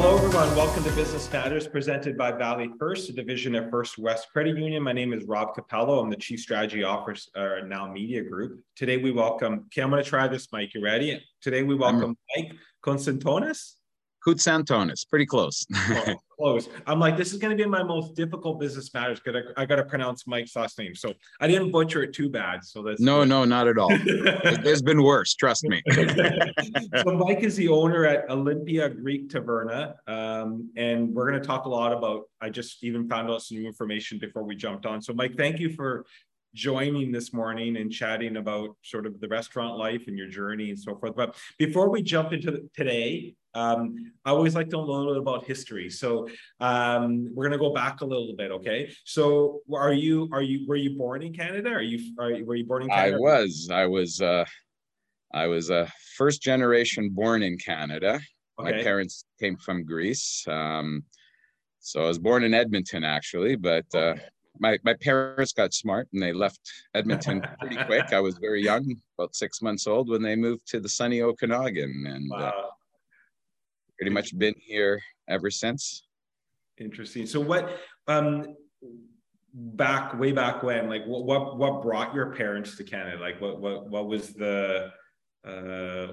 Hello, everyone. Welcome to Business Matters presented by Valley First, a division of First West Credit Union. My name is Rob Cupello. I'm the Chief Strategy Officer at Now Media Group. Today we welcome, okay, I'm going to try this, Mike. You ready? Today we welcome mm-hmm. Mike Consantonis. Koutsantonis, pretty close. oh, close. I'm like, this is going to be my most difficult business matters because I, I got to pronounce Mike's last name. So I didn't butcher it too bad. So that's no, good. no, not at all. There's been worse, trust me. so Mike is the owner at Olympia Greek Taverna, um, and we're going to talk a lot about. I just even found out some new information before we jumped on. So Mike, thank you for joining this morning and chatting about sort of the restaurant life and your journey and so forth. But before we jump into the, today, um, I always like to know a little bit about history. So um, we're gonna go back a little bit, okay? So are you are you were you born in Canada? Are you are were you born in Canada? I was. I was. Uh, I was a first generation born in Canada. Okay. My parents came from Greece. Um, so I was born in Edmonton, actually, but uh, my, my parents got smart and they left Edmonton pretty quick. I was very young, about six months old, when they moved to the sunny Okanagan. And uh, wow. uh, pretty much been here ever since. Interesting. So what um back way back when like what what what brought your parents to Canada? Like what what what was the uh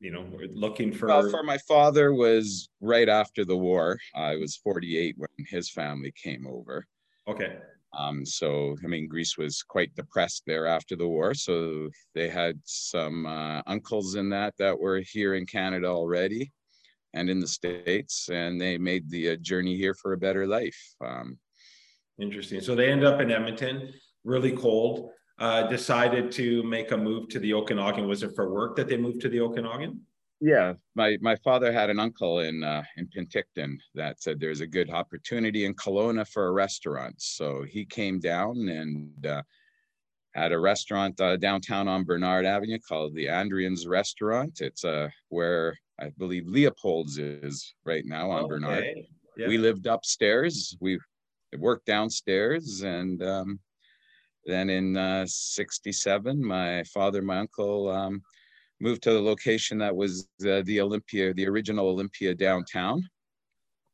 you know looking for well, for my father was right after the war. I was 48 when his family came over. Okay. Um, so, I mean, Greece was quite depressed there after the war. So they had some uh, uncles in that that were here in Canada already and in the States, and they made the uh, journey here for a better life. Um, Interesting. So they end up in Edmonton, really cold, uh, decided to make a move to the Okanagan. Was it for work that they moved to the Okanagan? Yeah, my my father had an uncle in uh, in Penticton that said there's a good opportunity in Kelowna for a restaurant. So he came down and uh, had a restaurant uh, downtown on Bernard Avenue called the Andrian's Restaurant. It's uh, where I believe Leopold's is right now on okay. Bernard. Yeah. We lived upstairs. We worked downstairs, and um, then in uh, '67, my father, my uncle, um, moved to the location that was uh, the Olympia, the original Olympia downtown,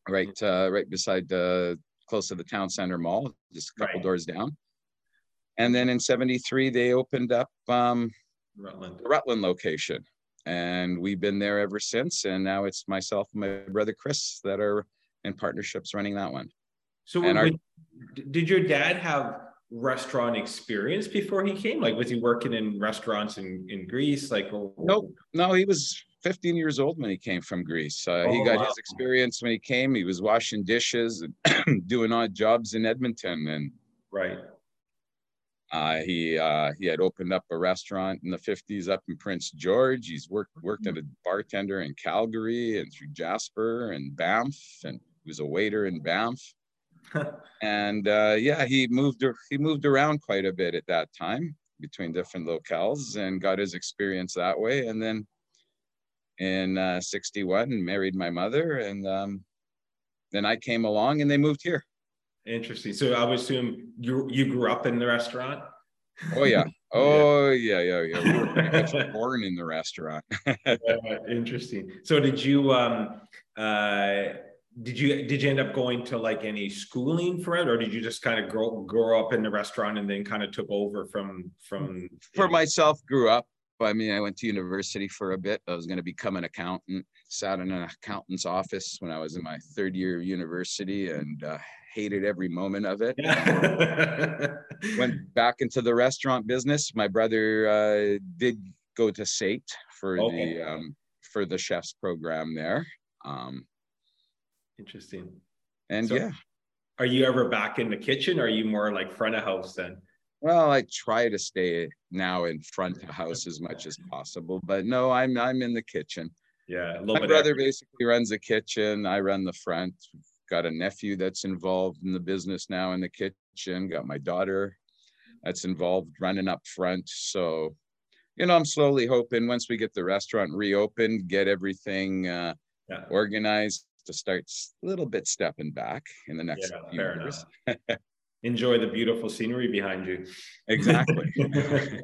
right, uh, right beside, uh, close to the town center mall, just a couple right. doors down. And then in '73, they opened up um, Rutland. the Rutland location and we've been there ever since. And now it's myself and my brother Chris that are in partnerships running that one. So, our, did your dad have restaurant experience before he came? Like, was he working in restaurants in, in Greece? Like, nope, no, he was 15 years old when he came from Greece. Uh, oh, he got wow. his experience when he came. He was washing dishes and doing odd jobs in Edmonton, and right. Uh, he uh, he had opened up a restaurant in the 50s up in Prince George. He's worked worked as a bartender in Calgary and through Jasper and Banff, and he was a waiter in Banff. and uh, yeah, he moved he moved around quite a bit at that time between different locales and got his experience that way. And then in uh, 61, married my mother, and um, then I came along and they moved here. Interesting. So I would assume you you grew up in the restaurant. Oh yeah. Oh yeah, yeah, yeah. We were pretty much born in the restaurant. uh, interesting. So did you um uh did you did you end up going to like any schooling for it or did you just kind of grow grow up in the restaurant and then kind of took over from from for myself grew up I mean, I went to university for a bit. I was going to become an accountant. Sat in an accountant's office when I was in my third year of university, and uh, hated every moment of it. Went back into the restaurant business. My brother uh, did go to SAIT for okay. the um, for the chef's program there. Um, Interesting. And so yeah, are you ever back in the kitchen? Or are you more like front of house then? Well, I try to stay now in front of house as much as possible, but no, I'm I'm in the kitchen. Yeah, my brother basically runs the kitchen. I run the front. Got a nephew that's involved in the business now in the kitchen. Got my daughter that's involved running up front. So, you know, I'm slowly hoping once we get the restaurant reopened, get everything uh, yeah. organized to start a little bit stepping back in the next yeah, few years. Enjoy the beautiful scenery behind you. Exactly.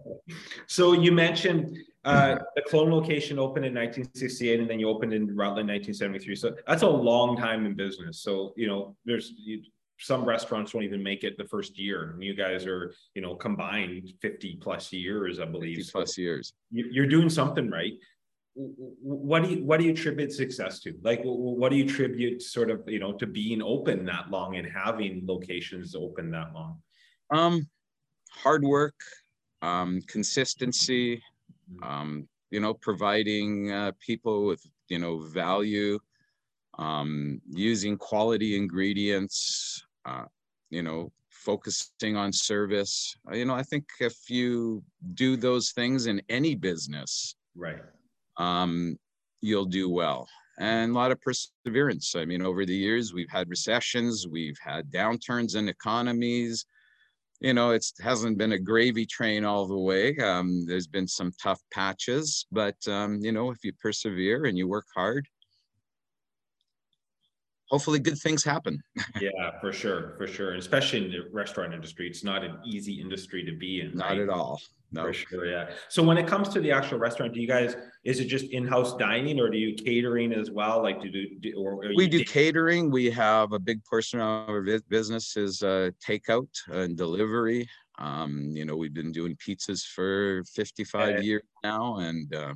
so you mentioned uh, the Kelowna location opened in 1968, and then you opened in Rutland 1973. So that's a long time in business. So you know, there's you, some restaurants don't even make it the first year. And you guys are, you know, combined 50 plus years, I believe. 50 plus so years. You're doing something right what do you what do you attribute success to? Like what do you attribute sort of you know to being open that long and having locations open that long? Um hard work um consistency um you know providing uh, people with you know value um using quality ingredients uh you know focusing on service. You know i think if you do those things in any business right um, you'll do well. And a lot of perseverance. I mean, over the years, we've had recessions, we've had downturns in economies. You know, it hasn't been a gravy train all the way. Um, there's been some tough patches, but um, you know, if you persevere and you work hard, hopefully good things happen. yeah, for sure, for sure. And especially in the restaurant industry, it's not an easy industry to be in. Not right? at all. No. For sure, yeah. So when it comes to the actual restaurant, do you guys is it just in-house dining or do you catering as well? Like do do, do or we do catering. We have a big portion of our business is uh, takeout and delivery. Um, you know, we've been doing pizzas for 55 years now, and uh,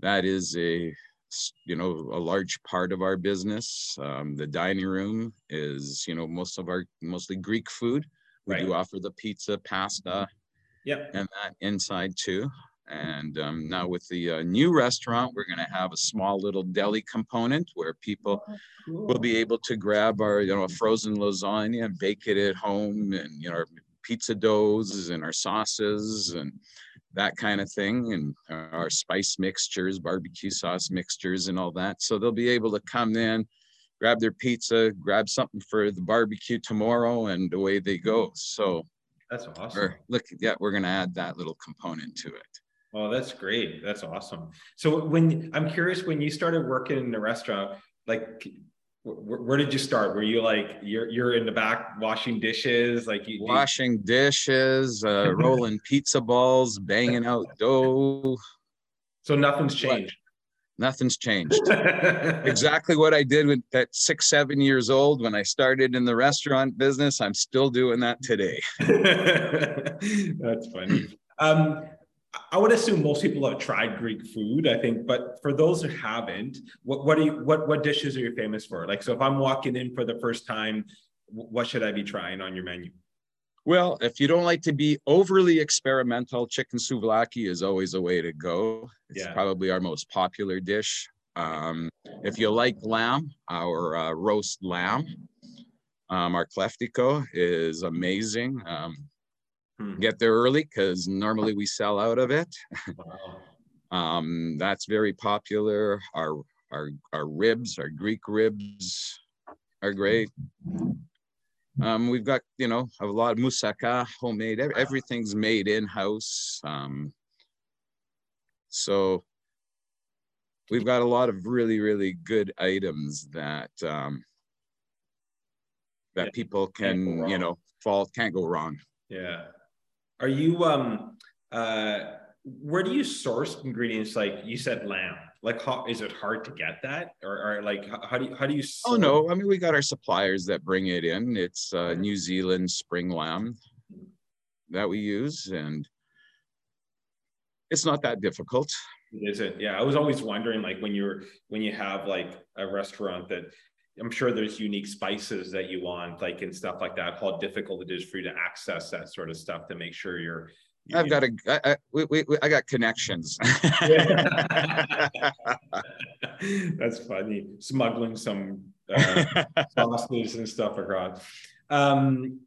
that is a you know a large part of our business. Um, the dining room is you know most of our mostly Greek food. We right. do offer the pizza, pasta, yeah, and that inside too. And um, now with the uh, new restaurant, we're going to have a small little deli component where people oh, cool. will be able to grab our, you know, frozen lasagna and bake it at home, and you know, our pizza doughs and our sauces and that kind of thing, and our spice mixtures, barbecue sauce mixtures, and all that. So they'll be able to come in, grab their pizza, grab something for the barbecue tomorrow, and away they go. So that's awesome. look, yeah, we're going to add that little component to it. Oh, that's great. That's awesome. So when I'm curious, when you started working in the restaurant, like where, where, did you start? Were you like you're you're in the back washing dishes, like you, washing you... dishes, uh, rolling pizza balls, banging out dough. So nothing's changed. Nothing's changed. exactly what I did with at six, seven years old when I started in the restaurant business. I'm still doing that today. That's funny. Um, I would assume most people have tried Greek food, I think, but for those who haven't, what what do you what what dishes are you famous for? Like, so if I'm walking in for the first time, what should I be trying on your menu? Well, if you don't like to be overly experimental, chicken souvlaki is always a way to go. It's yeah. probably our most popular dish. Um, if you like lamb, our uh, roast lamb, um, our kleftiko is amazing. Um, hmm. Get there early because normally we sell out of it. Wow. Um, that's very popular. Our our our ribs, our Greek ribs, are great. Um, we've got, you know, a lot of moussaka, homemade, everything's made in-house. Um, so we've got a lot of really, really good items that um, that yeah. people can, you know, fall can't go wrong. Yeah. Are you um uh where do you source ingredients? Like you said lamb? like how is it hard to get that? Or, or like how do you how do you oh no. i mean we got our suppliers that bring it in. It's uh, new zealand spring lamb that we use and it's not that difficult. Is it? Yeah. I was always wondering like when you're when you have like a restaurant that i'm sure there's unique spices that you want like and stuff like that how difficult it is for you to access that sort of stuff to make sure you're I've got a, I, I, we, we, I got connections. That's funny. Smuggling some uh, sauces and stuff across. Um,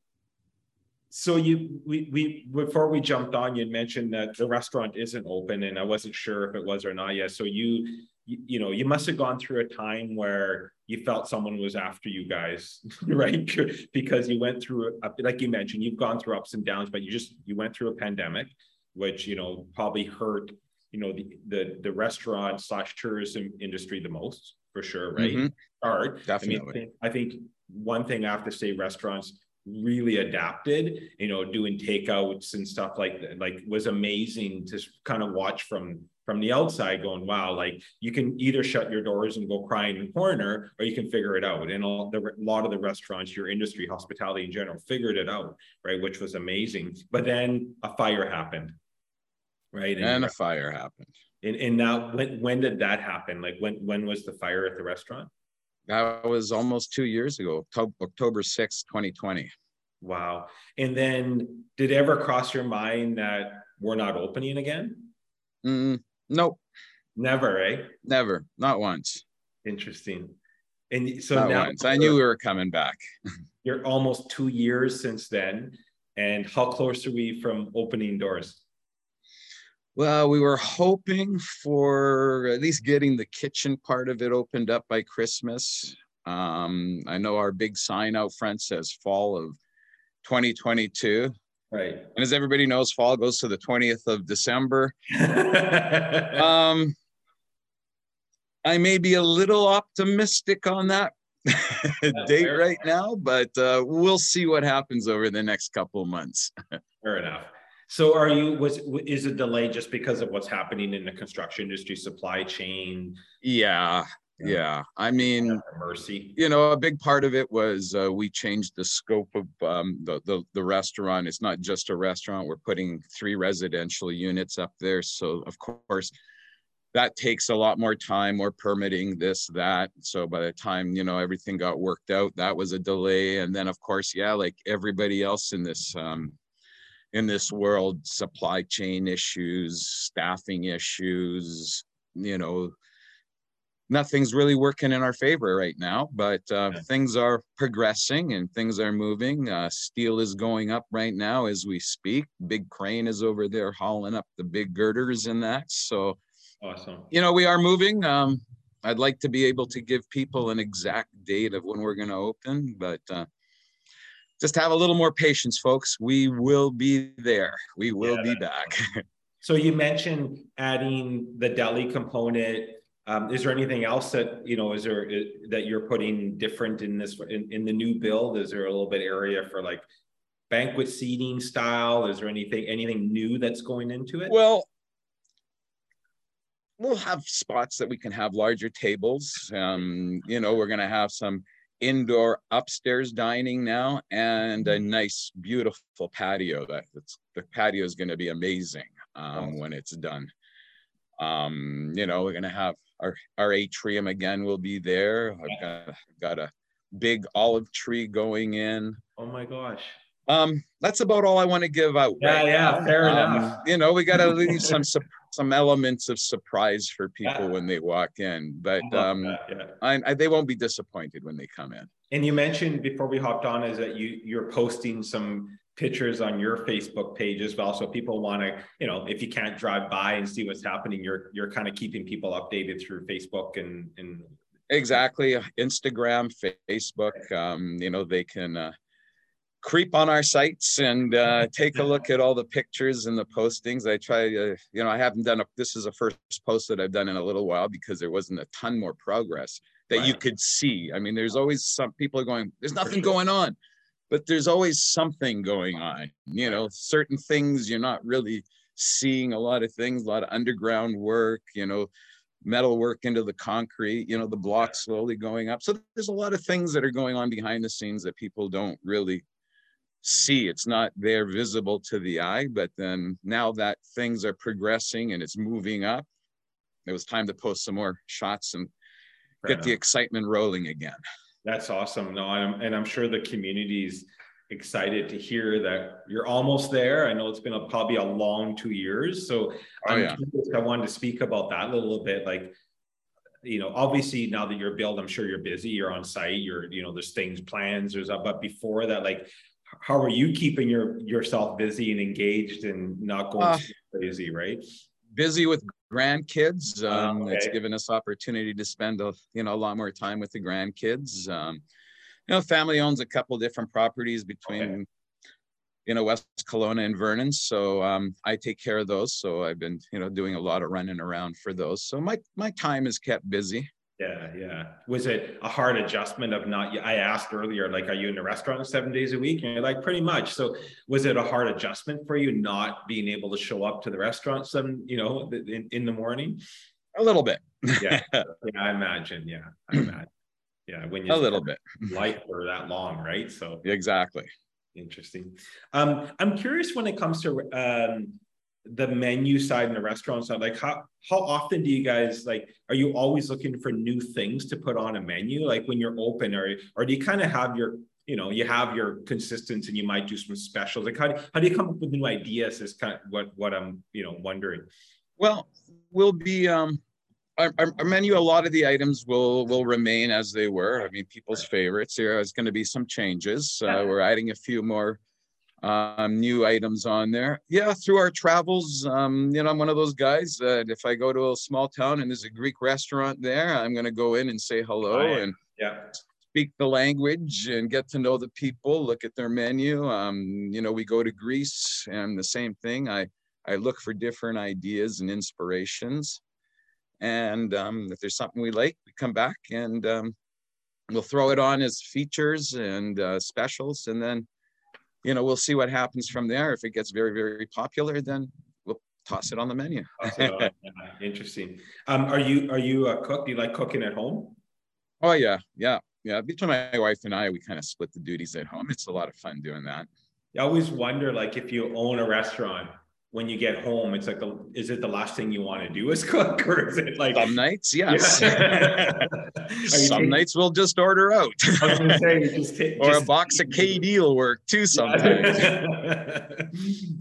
so you we we before we jumped on, you mentioned that the restaurant isn't open, and I wasn't sure if it was or not yet. So you you, you know you must have gone through a time where you felt someone was after you guys, right? because you went through, a, like you mentioned, you've gone through ups and downs, but you just you went through a pandemic, which you know probably hurt you know the the, the restaurant slash tourism industry the most for sure, right? Mm-hmm. Hard, definitely. I, mean, I think one thing I have to say, restaurants really adapted you know doing takeouts and stuff like that like was amazing to kind of watch from from the outside going, wow, like you can either shut your doors and go cry in the corner or you can figure it out. And all the, a lot of the restaurants, your industry, hospitality in general, figured it out, right? Which was amazing. But then a fire happened, right? And, and a fire happened. And, and now when, when did that happen? Like when, when was the fire at the restaurant? That was almost two years ago, October 6th, 2020. Wow. And then did it ever cross your mind that we're not opening again? Mm, Nope. Never, eh? Never. Not once. Interesting. And so Not now once. I knew we were coming back. you're almost two years since then. And how close are we from opening doors? Well, we were hoping for at least getting the kitchen part of it opened up by Christmas. Um, I know our big sign out front says fall of 2022. Right. And as everybody knows, fall goes to the 20th of December. um, I may be a little optimistic on that date right now, but uh, we'll see what happens over the next couple of months. fair enough. So are you was is a delay just because of what's happening in the construction industry, supply chain? Yeah, yeah, I mean, mercy. You know, a big part of it was uh, we changed the scope of um, the, the the restaurant. It's not just a restaurant. We're putting three residential units up there, so of course that takes a lot more time, more permitting, this, that. So by the time you know everything got worked out, that was a delay. And then of course, yeah, like everybody else in this um, in this world, supply chain issues, staffing issues, you know nothing's really working in our favor right now, but uh, yeah. things are progressing and things are moving. Uh, steel is going up right now as we speak. Big crane is over there hauling up the big girders and that. So, awesome. You know, we are moving. Um, I'd like to be able to give people an exact date of when we're going to open, but uh, just have a little more patience, folks. We will be there. We will yeah, be back. so you mentioned adding the deli component um, is there anything else that you know? Is there that you're putting different in this in, in the new build? Is there a little bit area for like banquet seating style? Is there anything anything new that's going into it? Well, we'll have spots that we can have larger tables. Um, you know, we're going to have some indoor upstairs dining now and a nice, beautiful patio. That the patio is going to be amazing um, when it's done. Um, you know, we're going to have our our atrium again will be there. I've got, got a big olive tree going in. Oh my gosh. Um, that's about all I want to give out. Yeah, right yeah, now. fair um, enough. You know, we got to leave some some elements of surprise for people yeah. when they walk in, but um, that, yeah. I, I, they won't be disappointed when they come in. And you mentioned before we hopped on is that you you're posting some pictures on your Facebook page as well. So people want to, you know, if you can't drive by and see what's happening, you're you're kind of keeping people updated through Facebook and and exactly Instagram, Facebook. Um, you know, they can uh, creep on our sites and uh, take a look at all the pictures and the postings. I try, to, you know, I haven't done a. This is a first post that I've done in a little while because there wasn't a ton more progress that right. you could see. I mean, there's always some people are going. There's nothing going on but there's always something going on you know certain things you're not really seeing a lot of things a lot of underground work you know metal work into the concrete you know the blocks slowly going up. So there's a lot of things that are going on behind the scenes that people don't really see. It's not there visible to the eye but then now that things are progressing and it's moving up it was time to post some more shots and get the excitement rolling again that's awesome. No, I'm, and I'm sure the community's excited to hear that you're almost there. I know it's been a, probably a long two years. So oh, I'm yeah. curious, I wanted to speak about that a little bit. Like, you know, obviously now that you're built, I'm sure you're busy, you're on site, you're, you know, there's things, plans, there's, a, but before that, like, how are you keeping your yourself busy and engaged and not going uh, crazy, right? Busy with grandkids. Oh, um, okay. It's given us opportunity to spend a you know a lot more time with the grandkids. Um, you know, family owns a couple different properties between okay. you know West Kelowna and Vernon, so um, I take care of those. So I've been you know doing a lot of running around for those. So my my time is kept busy. Yeah, yeah. Was it a hard adjustment of not? I asked earlier, like, are you in the restaurant seven days a week? And you're like, pretty much. So, was it a hard adjustment for you not being able to show up to the restaurant some, you know, in, in the morning? A little bit. yeah, yeah. I imagine. Yeah, I imagine. Yeah, when you a little bit life for that long, right? So exactly. Interesting. Um, I'm curious when it comes to um, the menu side and the restaurant side like how how often do you guys like are you always looking for new things to put on a menu like when you're open or or do you kind of have your you know you have your consistency and you might do some specials? Like how do, how do you come up with new ideas is kind of what what i'm you know wondering. Well we'll be um our, our, menu a lot of the items will will remain as they were. I mean people's favorites. There is going to be some changes uh, we're adding a few more um, new items on there. Yeah, through our travels, um, you know, I'm one of those guys that if I go to a small town and there's a Greek restaurant there, I'm going to go in and say hello oh, yeah. and yeah. speak the language and get to know the people, look at their menu. Um, you know, we go to Greece and the same thing. I, I look for different ideas and inspirations. And um, if there's something we like, we come back and um, we'll throw it on as features and uh, specials. And then you know, we'll see what happens from there. If it gets very, very popular, then we'll toss it on the menu. interesting. Um, are you are you a cook? Do you like cooking at home? Oh yeah, yeah, yeah. Between my wife and I, we kind of split the duties at home. It's a lot of fun doing that. I always wonder, like, if you own a restaurant, when you get home, it's like, the, is it the last thing you want to do is cook, or is it like some nights? Yes. Yeah. some taking, nights we'll just order out. say, just or just, a box of KD will work too sometimes.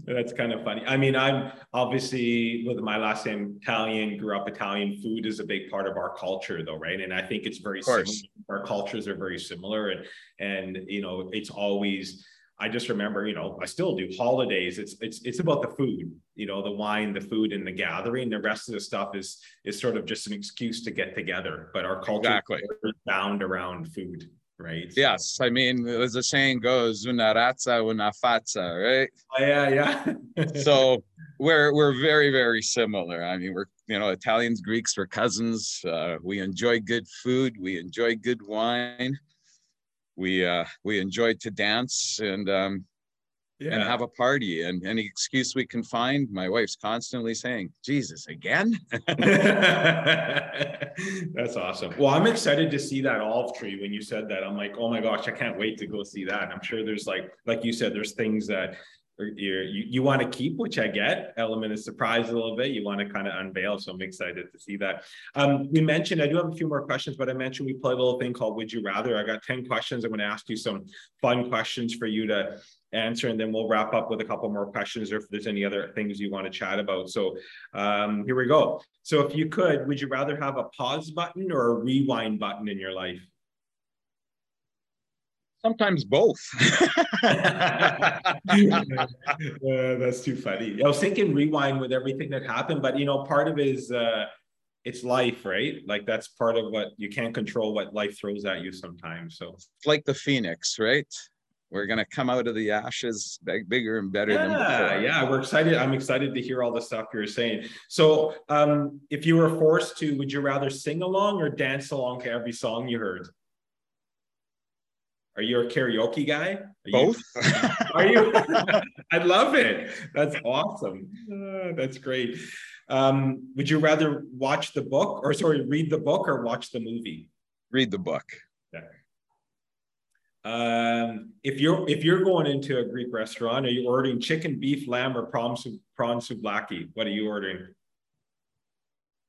That's kind of funny. I mean, I'm obviously with my last name Italian, grew up Italian. Food is a big part of our culture, though, right? And I think it's very similar. Our cultures are very similar, and and you know, it's always I just remember, you know, I still do holidays. It's it's it's about the food, you know, the wine, the food, and the gathering. The rest of the stuff is is sort of just an excuse to get together. But our culture exactly. is bound around food, right? Yes, I mean, as the saying goes, "Una razza, una fazza," right? Oh, yeah, yeah. so we're we're very very similar. I mean, we're you know Italians, Greeks, we're cousins. Uh, we enjoy good food. We enjoy good wine we uh, we enjoyed to dance and um, yeah. and have a party and any excuse we can find. My wife's constantly saying, "Jesus, again." That's awesome. Well, I'm excited to see that olive tree. When you said that, I'm like, "Oh my gosh, I can't wait to go see that." And I'm sure there's like, like you said, there's things that you you want to keep, which I get, element of surprise a little bit. You want to kind of unveil. So I'm excited to see that. Um, we mentioned, I do have a few more questions, but I mentioned we play a little thing called Would You Rather. I got 10 questions. I'm going to ask you some fun questions for you to answer, and then we'll wrap up with a couple more questions or if there's any other things you want to chat about. So um, here we go. So if you could, would you rather have a pause button or a rewind button in your life? Sometimes both. uh, that's too funny. I was thinking rewind with everything that happened, but you know, part of it is uh, it's life, right? Like that's part of what you can't control what life throws at you sometimes. So it's like the phoenix, right? We're gonna come out of the ashes bigger and better yeah, than before. Yeah, we're excited. I'm excited to hear all the stuff you're saying. So, um, if you were forced to, would you rather sing along or dance along to every song you heard? Are you a karaoke guy? Are Both. You, are you? I love it. That's awesome. Uh, that's great. Um, would you rather watch the book or sorry, read the book or watch the movie? Read the book. Okay. Um, if you're if you're going into a Greek restaurant, are you ordering chicken, beef, lamb, or prawn prawn souvlaki? What are you ordering?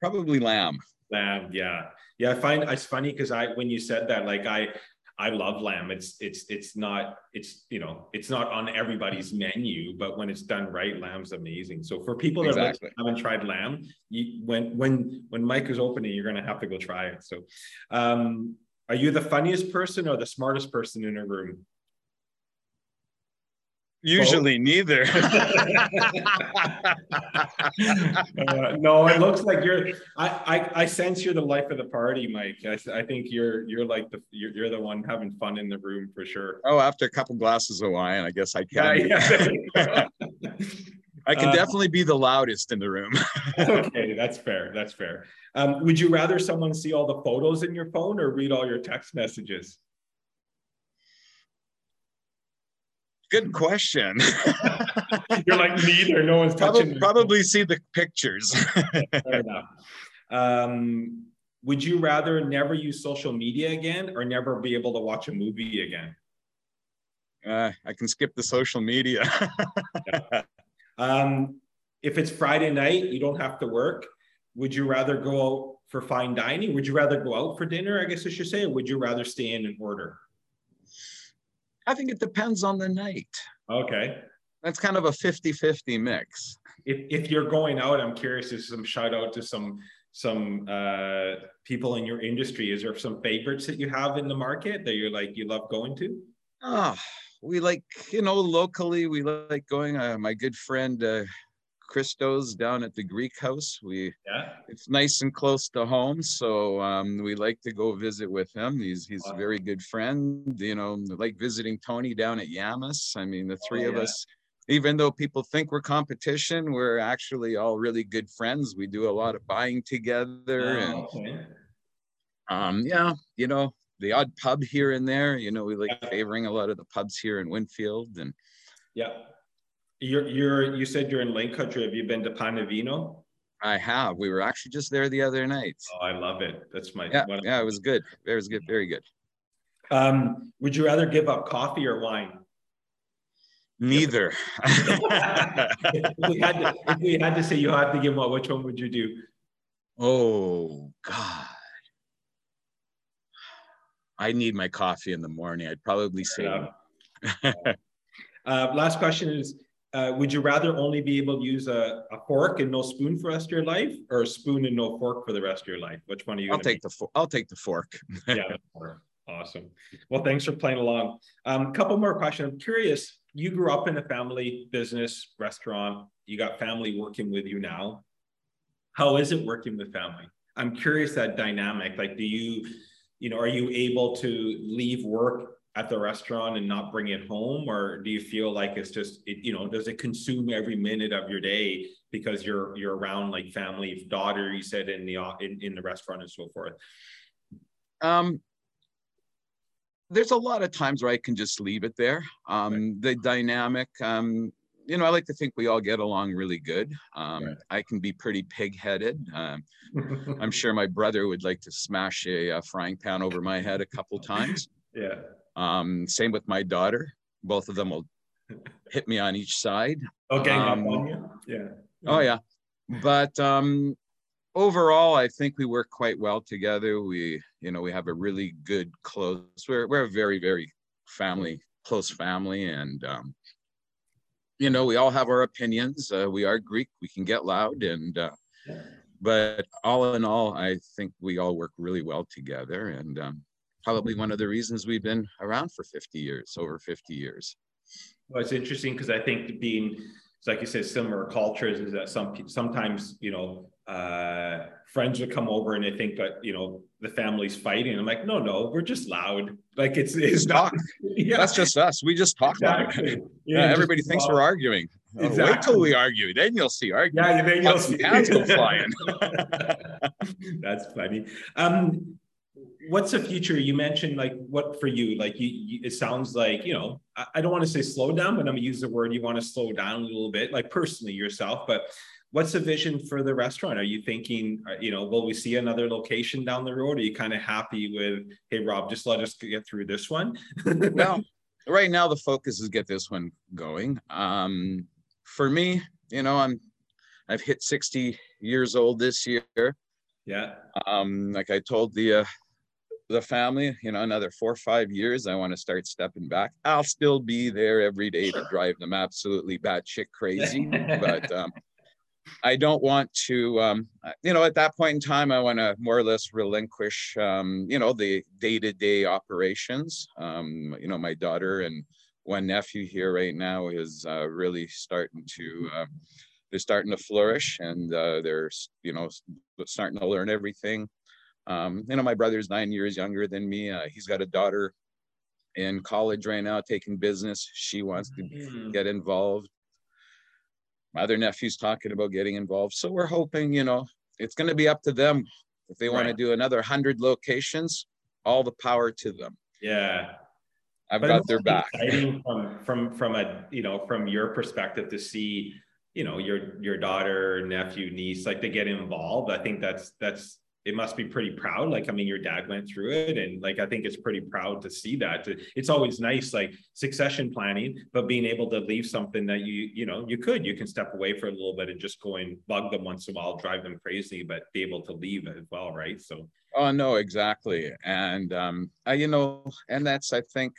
Probably lamb. Lamb, yeah, yeah. I find it's funny because I when you said that, like I I love lamb. It's it's it's not it's you know it's not on everybody's menu, but when it's done right, lamb's amazing. So for people that exactly. haven't tried lamb, you, when when when Mike is opening, you're gonna have to go try it. So, um, are you the funniest person or the smartest person in a room? Usually neither. uh, no, it looks like you're. I, I I sense you're the life of the party, Mike. I, I think you're you're like the you're, you're the one having fun in the room for sure. Oh, after a couple glasses of wine, I guess I can. Yeah, I can uh, definitely be the loudest in the room. okay, that's fair. That's fair. Um, would you rather someone see all the photos in your phone or read all your text messages? Good question. You're like neither. No one's touching. Probably, probably see the pictures. Fair enough. Um, would you rather never use social media again or never be able to watch a movie again? Uh, I can skip the social media. yeah. um, if it's Friday night, you don't have to work. Would you rather go out for fine dining? Would you rather go out for dinner? I guess I should say. Or would you rather stay in and order? I think it depends on the night. Okay. That's kind of a 50 50 mix. If, if you're going out, I'm curious is some shout out to some some uh, people in your industry. Is there some favorites that you have in the market that you're like you love going to? Oh, we like you know locally we like going. Uh, my good friend uh, Christos down at the Greek House. We yeah. it's nice and close to home, so um, we like to go visit with him. He's he's wow. a very good friend. You know, like visiting Tony down at Yamas. I mean, the three oh, of yeah. us, even though people think we're competition, we're actually all really good friends. We do a lot of buying together, oh, and okay. um, yeah, you know, the odd pub here and there. You know, we like favoring a lot of the pubs here in Winfield, and yeah you're you're you said you're in Lake Country. Have you been to Panavino? I have. We were actually just there the other night. Oh, I love it. That's my yeah. Yeah, it was good. It was good. Very good. Um, would you rather give up coffee or wine? Neither. if, we had to, if we had to say you have to give up, which one would you do? Oh God. I need my coffee in the morning. I'd probably say. uh, last question is uh, would you rather only be able to use a, a, fork and no spoon for the rest of your life, or a spoon and no fork for the rest of your life? Which one are you? I'll take be? the fork. I'll take the fork. yeah, awesome. Well, thanks for playing along. A um, couple more questions. I'm curious. You grew up in a family business restaurant. You got family working with you now. How is it working with family? I'm curious that dynamic. Like, do you, you know, are you able to leave work at the restaurant and not bring it home or do you feel like it's just it, you know does it consume every minute of your day because you're you're around like family daughter you said in the in, in the restaurant and so forth um there's a lot of times where i can just leave it there um right. the dynamic um you know, I like to think we all get along really good. Um, right. I can be pretty pig-headed. Um, I'm sure my brother would like to smash a, a, frying pan over my head a couple times. Yeah. Um, same with my daughter. Both of them will hit me on each side. Okay. Um, yeah. Oh yeah. But um, overall, I think we work quite well together. We, you know, we have a really good close. We're we're a very very family close family, and um, you know, we all have our opinions. Uh, we are Greek. We can get loud, and uh, but all in all, I think we all work really well together, and um, probably one of the reasons we've been around for 50 years, over 50 years. Well, it's interesting because I think being, like you said, similar cultures is that some sometimes you know uh, friends would come over and they think that you know the family's fighting. I'm like, no, no, we're just loud. Like it's it's not. Yeah. That's just us. We just talk exactly. it. Yeah, yeah everybody thinks talk. we're arguing. Exactly. Oh, wait till we argue. Then you'll see arguing. Yeah, then you'll see hands go flying. That's funny. Um, what's the future? You mentioned like what for you? Like you, you it sounds like you know I, I don't want to say slow down but i'm gonna use the word you want to slow down a little bit like personally yourself but what's the vision for the restaurant? Are you thinking uh, you know will we see another location down the road? Are you kind of happy with hey rob just let us get through this one? Well right now the focus is get this one going. Um for me you know i'm i've hit 60 years old this year. Yeah. Um like i told the uh, the family, you know, another four or five years, I want to start stepping back. I'll still be there every day to drive them absolutely batshit crazy. but um, I don't want to, um, you know, at that point in time, I want to more or less relinquish, um, you know, the day to day operations. Um, you know, my daughter and one nephew here right now is uh, really starting to uh, they're starting to flourish and uh, they're you know starting to learn everything um, you know my brother's nine years younger than me uh, he's got a daughter in college right now taking business she wants to mm. get involved my other nephew's talking about getting involved so we're hoping you know it's going to be up to them if they right. want to do another 100 locations all the power to them yeah I've but got their back. from from from a you know from your perspective to see you know your your daughter, nephew, niece like to get involved. I think that's that's it must be pretty proud. Like I mean, your dad went through it, and like I think it's pretty proud to see that. It's always nice like succession planning, but being able to leave something that you you know you could you can step away for a little bit and just go and bug them once in a while, drive them crazy, but be able to leave as well, right? So. Oh no, exactly, and um, I, you know, and that's I think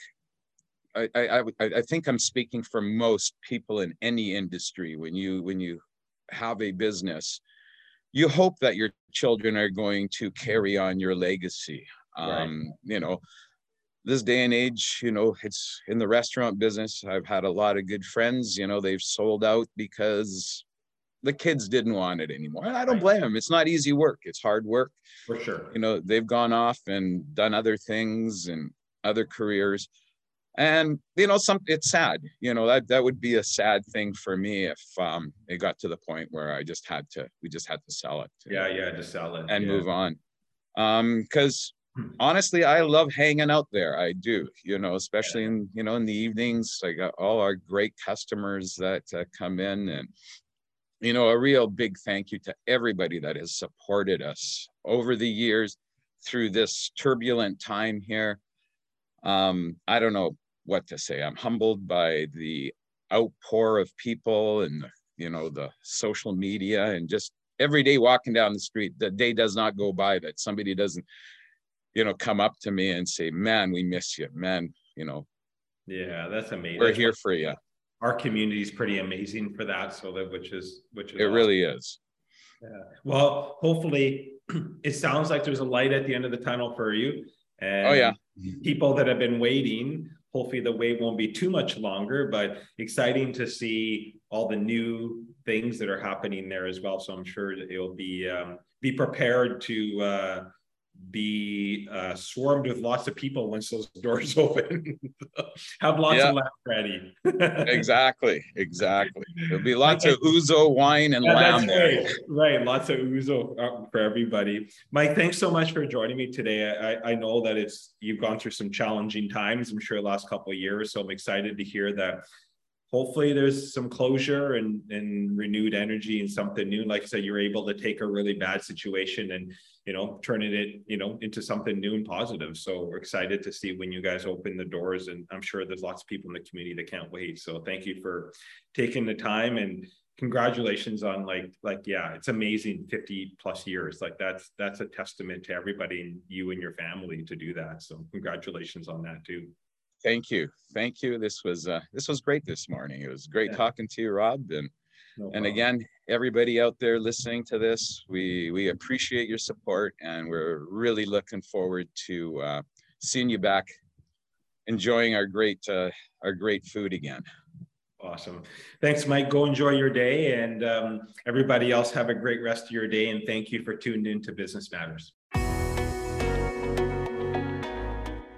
I, I, I think I'm speaking for most people in any industry. When you when you have a business, you hope that your children are going to carry on your legacy. Right. Um, you know, this day and age, you know, it's in the restaurant business. I've had a lot of good friends. You know, they've sold out because the kids didn't want it anymore. And I don't blame them. It's not easy work. It's hard work. For sure. You know, they've gone off and done other things and other careers and you know some it's sad you know that that would be a sad thing for me if um it got to the point where i just had to we just had to sell it. Yeah yeah to sell it and yeah. move on. Um because honestly i love hanging out there. I do you know especially in you know in the evenings like all our great customers that uh, come in and you know a real big thank you to everybody that has supported us over the years through this turbulent time here. Um i don't know what to say. I'm humbled by the outpour of people and you know the social media and just every day walking down the street. The day does not go by that somebody doesn't you know come up to me and say, "Man, we miss you, man." You know. Yeah, that's amazing. We're here for you. Our community is pretty amazing for that. So that which is which is it awesome. really is. Yeah. Well, hopefully, it sounds like there's a light at the end of the tunnel for you. And oh yeah. People that have been waiting hopefully the wait won't be too much longer, but exciting to see all the new things that are happening there as well. So I'm sure it'll be um, be prepared to uh, be uh, swarmed with lots of people once those doors open. Have lots yeah. of lamb ready. exactly, exactly. There'll be lots of ouzo wine and yeah, lamb. Right. right, lots of ouzo uh, for everybody. Mike, thanks so much for joining me today. I, I know that it's you've gone through some challenging times. I'm sure the last couple of years, so I'm excited to hear that hopefully there's some closure and, and renewed energy and something new. Like I said, you're able to take a really bad situation and, you know, turning it, you know, into something new and positive. So we're excited to see when you guys open the doors. And I'm sure there's lots of people in the community that can't wait. So thank you for taking the time and congratulations on like, like, yeah, it's amazing 50 plus years. Like that's, that's a testament to everybody and you and your family to do that. So congratulations on that too. Thank you. Thank you. This was uh, this was great this morning. It was great yeah. talking to you, Rob. And no and again, everybody out there listening to this, we we appreciate your support and we're really looking forward to uh, seeing you back enjoying our great uh, our great food again. Awesome. Thanks, Mike. Go enjoy your day. And um, everybody else have a great rest of your day. And thank you for tuning in to Business Matters.